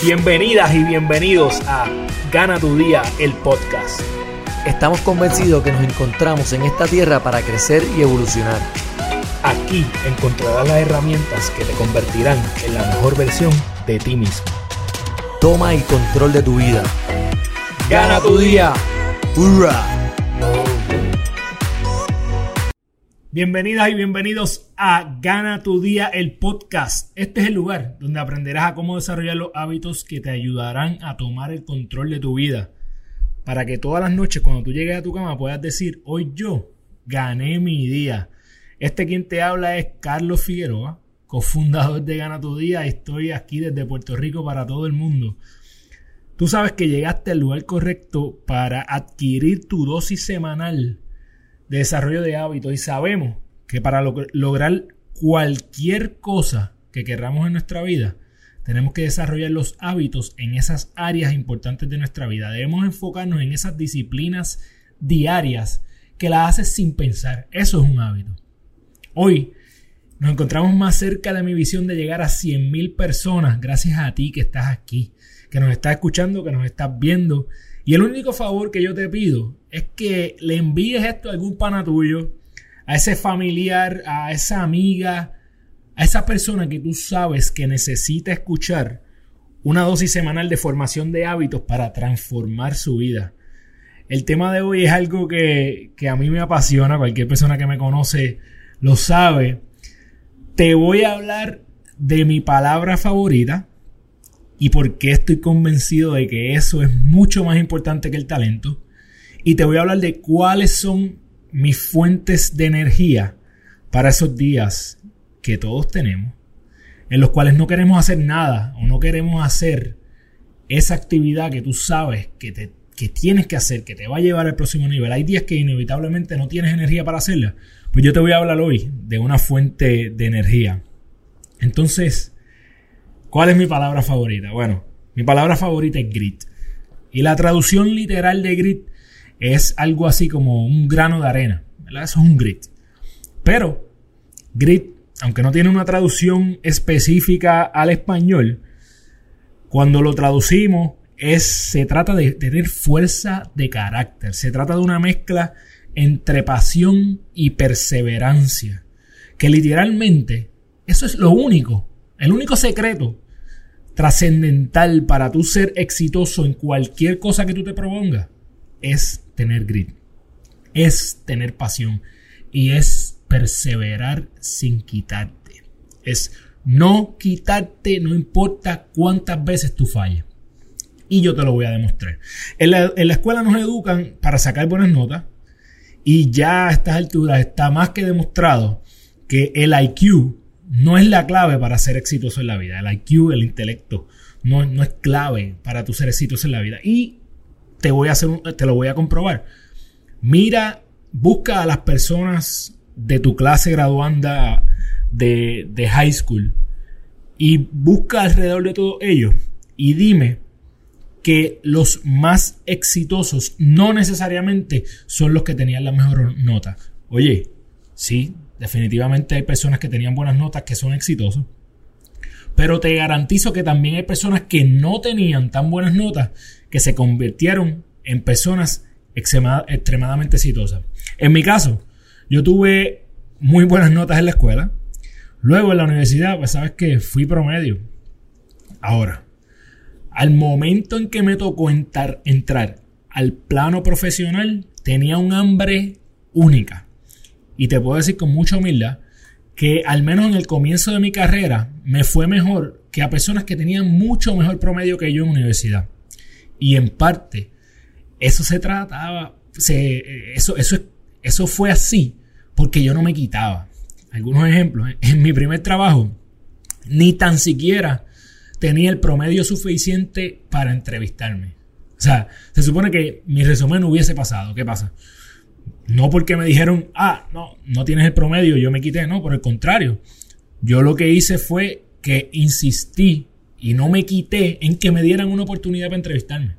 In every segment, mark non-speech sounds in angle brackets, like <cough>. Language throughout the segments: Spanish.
Bienvenidas y bienvenidos a Gana tu Día, el podcast. Estamos convencidos que nos encontramos en esta tierra para crecer y evolucionar. Aquí encontrarás las herramientas que te convertirán en la mejor versión de ti mismo. Toma el control de tu vida. Gana tu día. ¡Hurra! Bienvenidas y bienvenidos a Gana tu Día, el podcast. Este es el lugar donde aprenderás a cómo desarrollar los hábitos que te ayudarán a tomar el control de tu vida. Para que todas las noches cuando tú llegues a tu cama puedas decir, hoy yo gané mi día. Este quien te habla es Carlos Figueroa, cofundador de Gana tu Día. Estoy aquí desde Puerto Rico para todo el mundo. Tú sabes que llegaste al lugar correcto para adquirir tu dosis semanal de desarrollo de hábitos y sabemos que para lograr cualquier cosa que querramos en nuestra vida, tenemos que desarrollar los hábitos en esas áreas importantes de nuestra vida. Debemos enfocarnos en esas disciplinas diarias que las haces sin pensar. Eso es un hábito. Hoy nos encontramos más cerca de mi visión de llegar a 100.000 personas gracias a ti que estás aquí, que nos estás escuchando, que nos estás viendo y el único favor que yo te pido es que le envíes esto a algún pana tuyo, a ese familiar, a esa amiga, a esa persona que tú sabes que necesita escuchar una dosis semanal de formación de hábitos para transformar su vida. El tema de hoy es algo que, que a mí me apasiona, cualquier persona que me conoce lo sabe. Te voy a hablar de mi palabra favorita, y por qué estoy convencido de que eso es mucho más importante que el talento. Y te voy a hablar de cuáles son mis fuentes de energía para esos días que todos tenemos, en los cuales no queremos hacer nada o no queremos hacer esa actividad que tú sabes que, te, que tienes que hacer, que te va a llevar al próximo nivel. Hay días que inevitablemente no tienes energía para hacerla. Pues yo te voy a hablar hoy de una fuente de energía. Entonces, ¿Cuál es mi palabra favorita? Bueno, mi palabra favorita es grit. Y la traducción literal de grit es algo así como un grano de arena. Eso es un grit. Pero grit, aunque no tiene una traducción específica al español, cuando lo traducimos es, se trata de tener fuerza de carácter. Se trata de una mezcla entre pasión y perseverancia. Que literalmente eso es lo único el único secreto trascendental para tú ser exitoso en cualquier cosa que tú te propongas es tener grit, es tener pasión y es perseverar sin quitarte. Es no quitarte, no importa cuántas veces tú falles. Y yo te lo voy a demostrar. En la, en la escuela nos educan para sacar buenas notas y ya a estas alturas está más que demostrado que el IQ no es la clave para ser exitoso en la vida. El IQ, el intelecto, no, no es clave para tu ser exitoso en la vida. Y te, voy a hacer te lo voy a comprobar. Mira, busca a las personas de tu clase graduanda de, de high school y busca alrededor de todos ellos y dime que los más exitosos no necesariamente son los que tenían la mejor nota. Oye, sí, Definitivamente hay personas que tenían buenas notas que son exitosos. Pero te garantizo que también hay personas que no tenían tan buenas notas que se convirtieron en personas extremadamente exitosas. En mi caso, yo tuve muy buenas notas en la escuela. Luego en la universidad, pues sabes que fui promedio. Ahora, al momento en que me tocó entrar, al plano profesional, tenía un hambre única. Y te puedo decir con mucha humildad que al menos en el comienzo de mi carrera me fue mejor que a personas que tenían mucho mejor promedio que yo en universidad. Y en parte, eso se trataba, eso, eso, eso fue así porque yo no me quitaba. Algunos ejemplos, en mi primer trabajo, ni tan siquiera tenía el promedio suficiente para entrevistarme. O sea, se supone que mi resumen no hubiese pasado. ¿Qué pasa? No porque me dijeron, ah, no, no tienes el promedio, yo me quité, no, por el contrario. Yo lo que hice fue que insistí y no me quité en que me dieran una oportunidad para entrevistarme.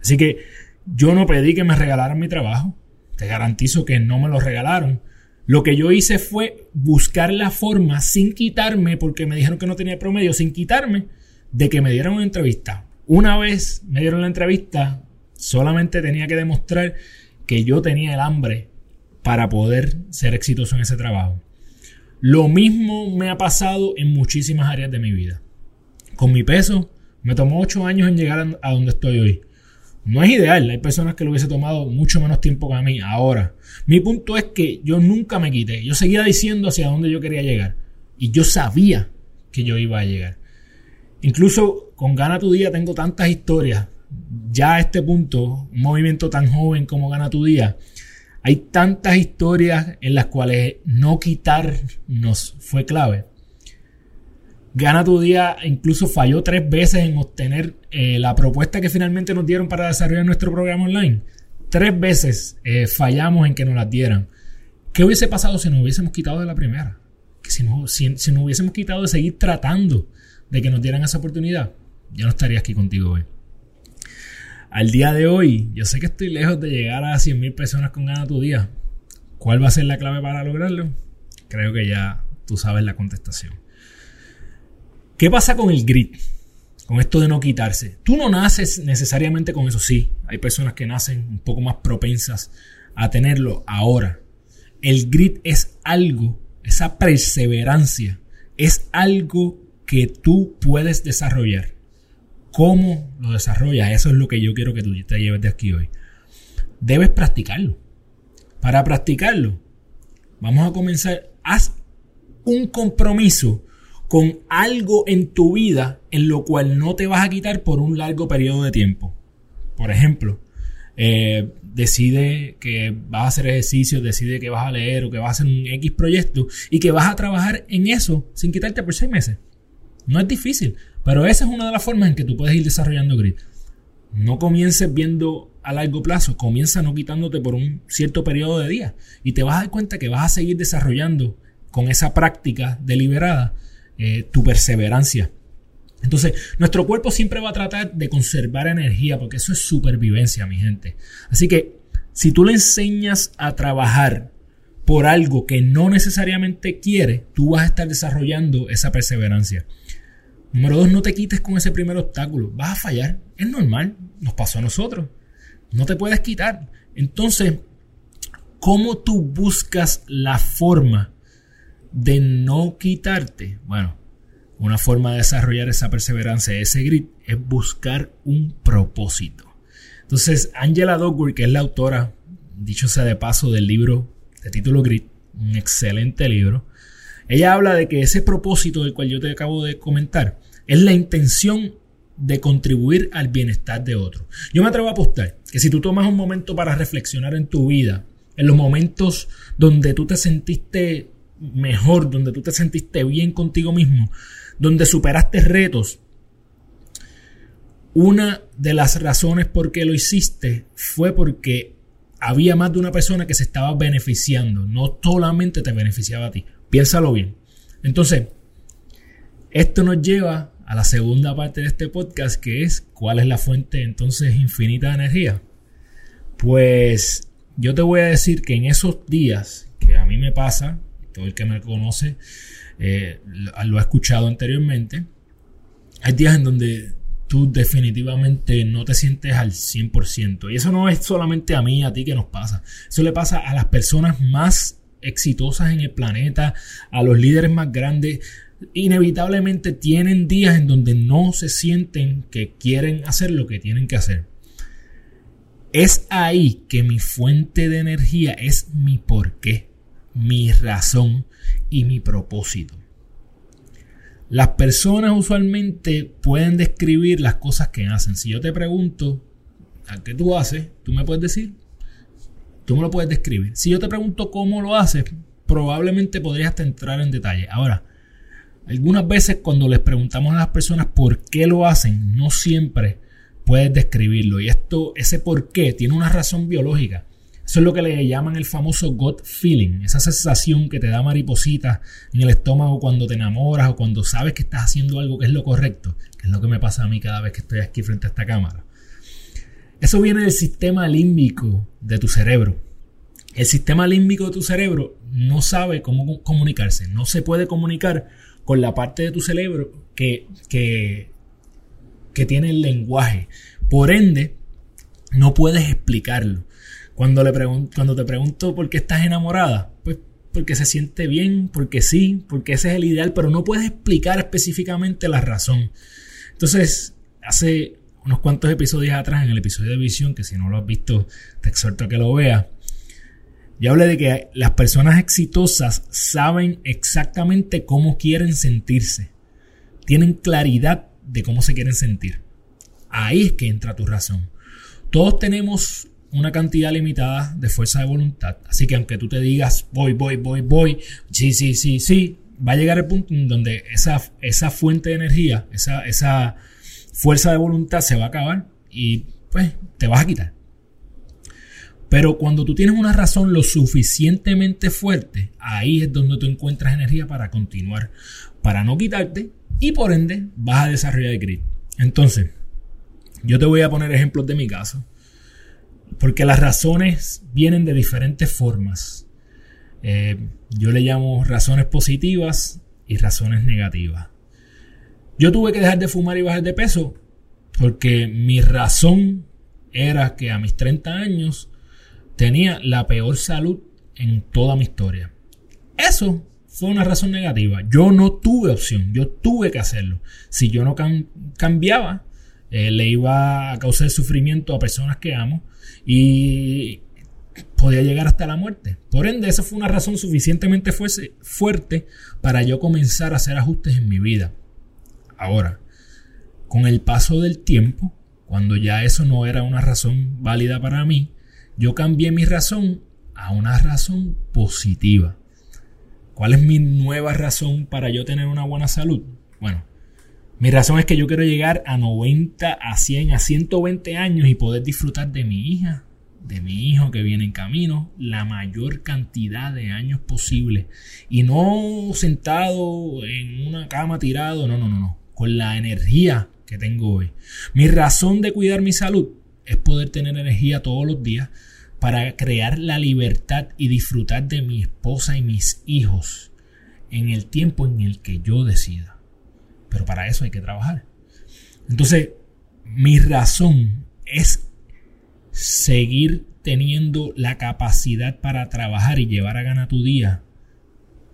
Así que yo no pedí que me regalaran mi trabajo. Te garantizo que no me lo regalaron. Lo que yo hice fue buscar la forma sin quitarme, porque me dijeron que no tenía promedio, sin quitarme, de que me dieran una entrevista. Una vez me dieron la entrevista, solamente tenía que demostrar que yo tenía el hambre para poder ser exitoso en ese trabajo. Lo mismo me ha pasado en muchísimas áreas de mi vida. Con mi peso, me tomó 8 años en llegar a donde estoy hoy. No es ideal, hay personas que lo hubiese tomado mucho menos tiempo que a mí. Ahora, mi punto es que yo nunca me quité. Yo seguía diciendo hacia dónde yo quería llegar. Y yo sabía que yo iba a llegar. Incluso con Gana tu Día tengo tantas historias. Ya a este punto, un movimiento tan joven como Gana tu Día, hay tantas historias en las cuales no quitarnos fue clave. Gana tu día incluso falló tres veces en obtener eh, la propuesta que finalmente nos dieron para desarrollar nuestro programa online. Tres veces eh, fallamos en que nos las dieran. ¿Qué hubiese pasado si nos hubiésemos quitado de la primera? Que si, no, si, si nos hubiésemos quitado de seguir tratando de que nos dieran esa oportunidad, ya no estaría aquí contigo hoy. Al día de hoy, yo sé que estoy lejos de llegar a 100.000 personas con Gana tu día. ¿Cuál va a ser la clave para lograrlo? Creo que ya tú sabes la contestación. ¿Qué pasa con el grit? Con esto de no quitarse. Tú no naces necesariamente con eso, sí. Hay personas que nacen un poco más propensas a tenerlo ahora. El grit es algo, esa perseverancia, es algo que tú puedes desarrollar. ¿Cómo lo desarrollas? Eso es lo que yo quiero que tú te lleves de aquí hoy. Debes practicarlo. Para practicarlo, vamos a comenzar. Haz un compromiso con algo en tu vida en lo cual no te vas a quitar por un largo periodo de tiempo. Por ejemplo, eh, decide que vas a hacer ejercicio, decide que vas a leer o que vas a hacer un X proyecto y que vas a trabajar en eso sin quitarte por seis meses. No es difícil, pero esa es una de las formas en que tú puedes ir desarrollando grit. No comiences viendo a largo plazo, comienza no quitándote por un cierto periodo de días y te vas a dar cuenta que vas a seguir desarrollando con esa práctica deliberada eh, tu perseverancia. Entonces, nuestro cuerpo siempre va a tratar de conservar energía porque eso es supervivencia, mi gente. Así que, si tú le enseñas a trabajar por algo que no necesariamente quiere, tú vas a estar desarrollando esa perseverancia. Número dos, no te quites con ese primer obstáculo. Vas a fallar. Es normal. Nos pasó a nosotros. No te puedes quitar. Entonces, ¿cómo tú buscas la forma de no quitarte, bueno, una forma de desarrollar esa perseverancia, ese grit, es buscar un propósito. Entonces, Angela Duckworth, que es la autora, dicho sea de paso, del libro de título Grit, un excelente libro, ella habla de que ese propósito del cual yo te acabo de comentar es la intención de contribuir al bienestar de otro. Yo me atrevo a apostar que si tú tomas un momento para reflexionar en tu vida, en los momentos donde tú te sentiste mejor, donde tú te sentiste bien contigo mismo, donde superaste retos, una de las razones por qué lo hiciste fue porque había más de una persona que se estaba beneficiando, no solamente te beneficiaba a ti. Piénsalo bien. Entonces, esto nos lleva a la segunda parte de este podcast, que es cuál es la fuente entonces infinita de energía. Pues yo te voy a decir que en esos días que a mí me pasa, todo el que me conoce eh, lo ha escuchado anteriormente, hay días en donde tú definitivamente no te sientes al 100%. Y eso no es solamente a mí, a ti que nos pasa. Eso le pasa a las personas más exitosas en el planeta, a los líderes más grandes. Inevitablemente tienen días en donde no se sienten que quieren hacer lo que tienen que hacer. Es ahí que mi fuente de energía es mi porqué mi razón y mi propósito. Las personas usualmente pueden describir las cosas que hacen. Si yo te pregunto, ¿a qué tú haces? Tú me puedes decir. Tú me lo puedes describir. Si yo te pregunto cómo lo haces, probablemente podrías entrar en detalle. Ahora, algunas veces cuando les preguntamos a las personas por qué lo hacen, no siempre puedes describirlo. Y esto, ese por qué, tiene una razón biológica. Eso es lo que le llaman el famoso gut feeling, esa sensación que te da mariposita en el estómago cuando te enamoras o cuando sabes que estás haciendo algo que es lo correcto, que es lo que me pasa a mí cada vez que estoy aquí frente a esta cámara. Eso viene del sistema límbico de tu cerebro. El sistema límbico de tu cerebro no sabe cómo comunicarse, no se puede comunicar con la parte de tu cerebro que, que que tiene el lenguaje. Por ende, no puedes explicarlo. Cuando, le cuando te pregunto por qué estás enamorada, pues porque se siente bien, porque sí, porque ese es el ideal, pero no puedes explicar específicamente la razón. Entonces, hace unos cuantos episodios atrás, en el episodio de visión, que si no lo has visto, te exhorto a que lo veas, yo hablé de que las personas exitosas saben exactamente cómo quieren sentirse. Tienen claridad de cómo se quieren sentir. Ahí es que entra tu razón. Todos tenemos una cantidad limitada de fuerza de voluntad. Así que aunque tú te digas voy, voy, voy, voy, sí, sí, sí, sí, va a llegar el punto en donde esa, esa fuente de energía, esa, esa fuerza de voluntad se va a acabar y pues te vas a quitar. Pero cuando tú tienes una razón lo suficientemente fuerte, ahí es donde tú encuentras energía para continuar, para no quitarte y por ende vas a desarrollar el grit. Entonces, yo te voy a poner ejemplos de mi caso. Porque las razones vienen de diferentes formas. Eh, yo le llamo razones positivas y razones negativas. Yo tuve que dejar de fumar y bajar de peso porque mi razón era que a mis 30 años tenía la peor salud en toda mi historia. Eso fue una razón negativa. Yo no tuve opción, yo tuve que hacerlo. Si yo no cambiaba, eh, le iba a causar sufrimiento a personas que amo y podía llegar hasta la muerte. Por ende, esa fue una razón suficientemente fuerte para yo comenzar a hacer ajustes en mi vida. Ahora, con el paso del tiempo, cuando ya eso no era una razón válida para mí, yo cambié mi razón a una razón positiva. ¿Cuál es mi nueva razón para yo tener una buena salud? Bueno, mi razón es que yo quiero llegar a 90, a 100, a 120 años y poder disfrutar de mi hija, de mi hijo que viene en camino, la mayor cantidad de años posible. Y no sentado en una cama tirado, no, no, no, no. Con la energía que tengo hoy. Mi razón de cuidar mi salud es poder tener energía todos los días para crear la libertad y disfrutar de mi esposa y mis hijos en el tiempo en el que yo decida. Pero para eso hay que trabajar. Entonces, mi razón es seguir teniendo la capacidad para trabajar y llevar a gana tu día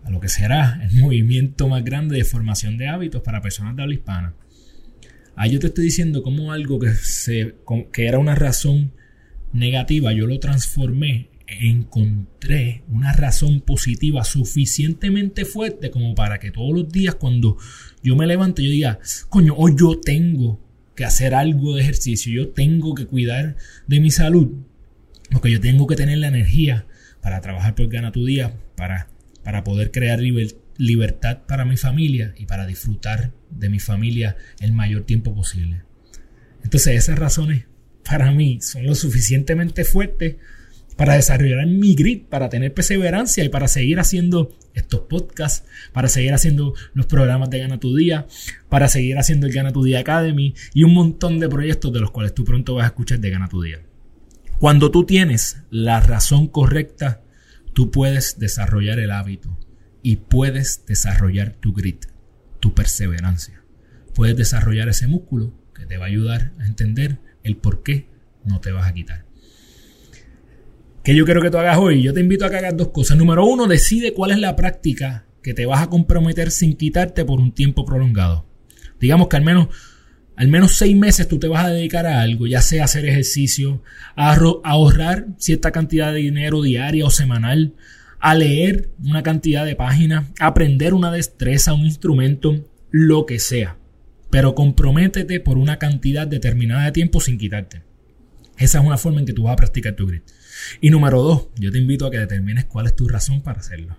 a lo que será el movimiento más grande de formación de hábitos para personas de habla hispana. Ahí yo te estoy diciendo como algo que, se, que era una razón negativa, yo lo transformé encontré una razón positiva suficientemente fuerte como para que todos los días cuando yo me levante yo diga, coño, hoy yo tengo que hacer algo de ejercicio, yo tengo que cuidar de mi salud, porque yo tengo que tener la energía para trabajar por Gana tu Día, para, para poder crear libertad para mi familia y para disfrutar de mi familia el mayor tiempo posible. Entonces esas razones para mí son lo suficientemente fuertes para desarrollar mi grit, para tener perseverancia y para seguir haciendo estos podcasts, para seguir haciendo los programas de Gana tu Día, para seguir haciendo el Gana tu Día Academy y un montón de proyectos de los cuales tú pronto vas a escuchar de Gana tu Día. Cuando tú tienes la razón correcta, tú puedes desarrollar el hábito y puedes desarrollar tu grit, tu perseverancia. Puedes desarrollar ese músculo que te va a ayudar a entender el por qué no te vas a quitar. ¿Qué yo quiero que tú hagas hoy? Yo te invito a que hagas dos cosas. Número uno, decide cuál es la práctica que te vas a comprometer sin quitarte por un tiempo prolongado. Digamos que al menos, al menos seis meses tú te vas a dedicar a algo, ya sea hacer ejercicio, a ahorrar cierta cantidad de dinero diaria o semanal, a leer una cantidad de páginas, a aprender una destreza, un instrumento, lo que sea. Pero comprométete por una cantidad determinada de tiempo sin quitarte. Esa es una forma en que tú vas a practicar tu grit. Y número dos, yo te invito a que determines cuál es tu razón para hacerlo.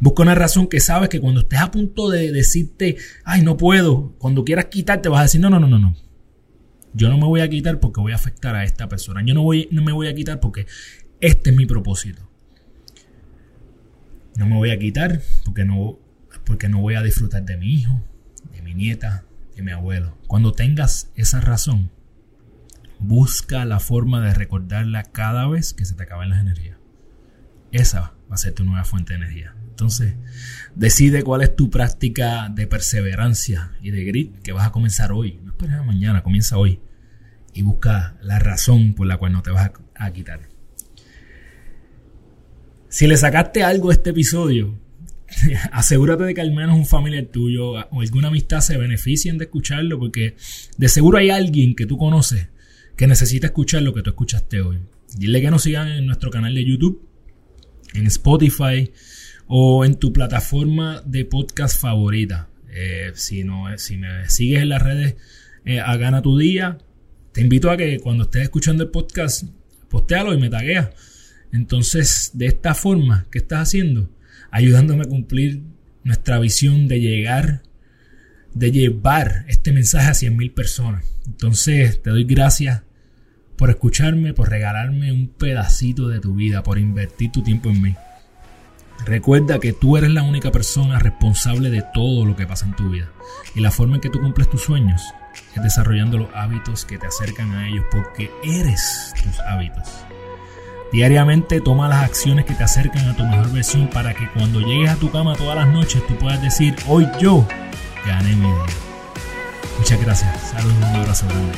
Busca una razón que sabes que cuando estés a punto de decirte, ay, no puedo, cuando quieras quitarte, vas a decir, no, no, no, no, no. Yo no me voy a quitar porque voy a afectar a esta persona. Yo no, voy, no me voy a quitar porque este es mi propósito. No me voy a quitar porque no, porque no voy a disfrutar de mi hijo, de mi nieta, de mi abuelo. Cuando tengas esa razón, Busca la forma de recordarla cada vez que se te acaben las energías. Esa va a ser tu nueva fuente de energía. Entonces, decide cuál es tu práctica de perseverancia y de grit que vas a comenzar hoy. No esperes a mañana, comienza hoy. Y busca la razón por la cual no te vas a, quitar. Si le sacaste algo a este episodio, <laughs> asegúrate de que al menos un familiar tuyo o alguna amistad se beneficien de escucharlo, porque de seguro hay alguien que tú conoces que necesita escuchar lo que tú escuchaste hoy. Dile que nos sigan en nuestro canal de YouTube, en Spotify o en tu plataforma de podcast favorita. Eh, si, no, si me sigues en las redes eh, a Gana Tu Día, te invito a que cuando estés escuchando el podcast, postéalo y me tagueas. Entonces, de esta forma, ¿qué estás haciendo? Ayudándome a cumplir nuestra visión de llegar, de llevar este mensaje a 100.000 personas. Entonces, te doy gracias por escucharme, por regalarme un pedacito de tu vida, por invertir tu tiempo en mí. Recuerda que tú eres la única persona responsable de todo lo que pasa en tu vida. Y la forma en que tú cumples tus sueños es desarrollando los hábitos que te acercan a ellos porque eres tus hábitos. Diariamente toma las acciones que te acercan a tu mejor versión para que cuando llegues a tu cama todas las noches tú puedas decir, hoy yo gané mi día. Muchas gracias. Saludos un abrazo grande.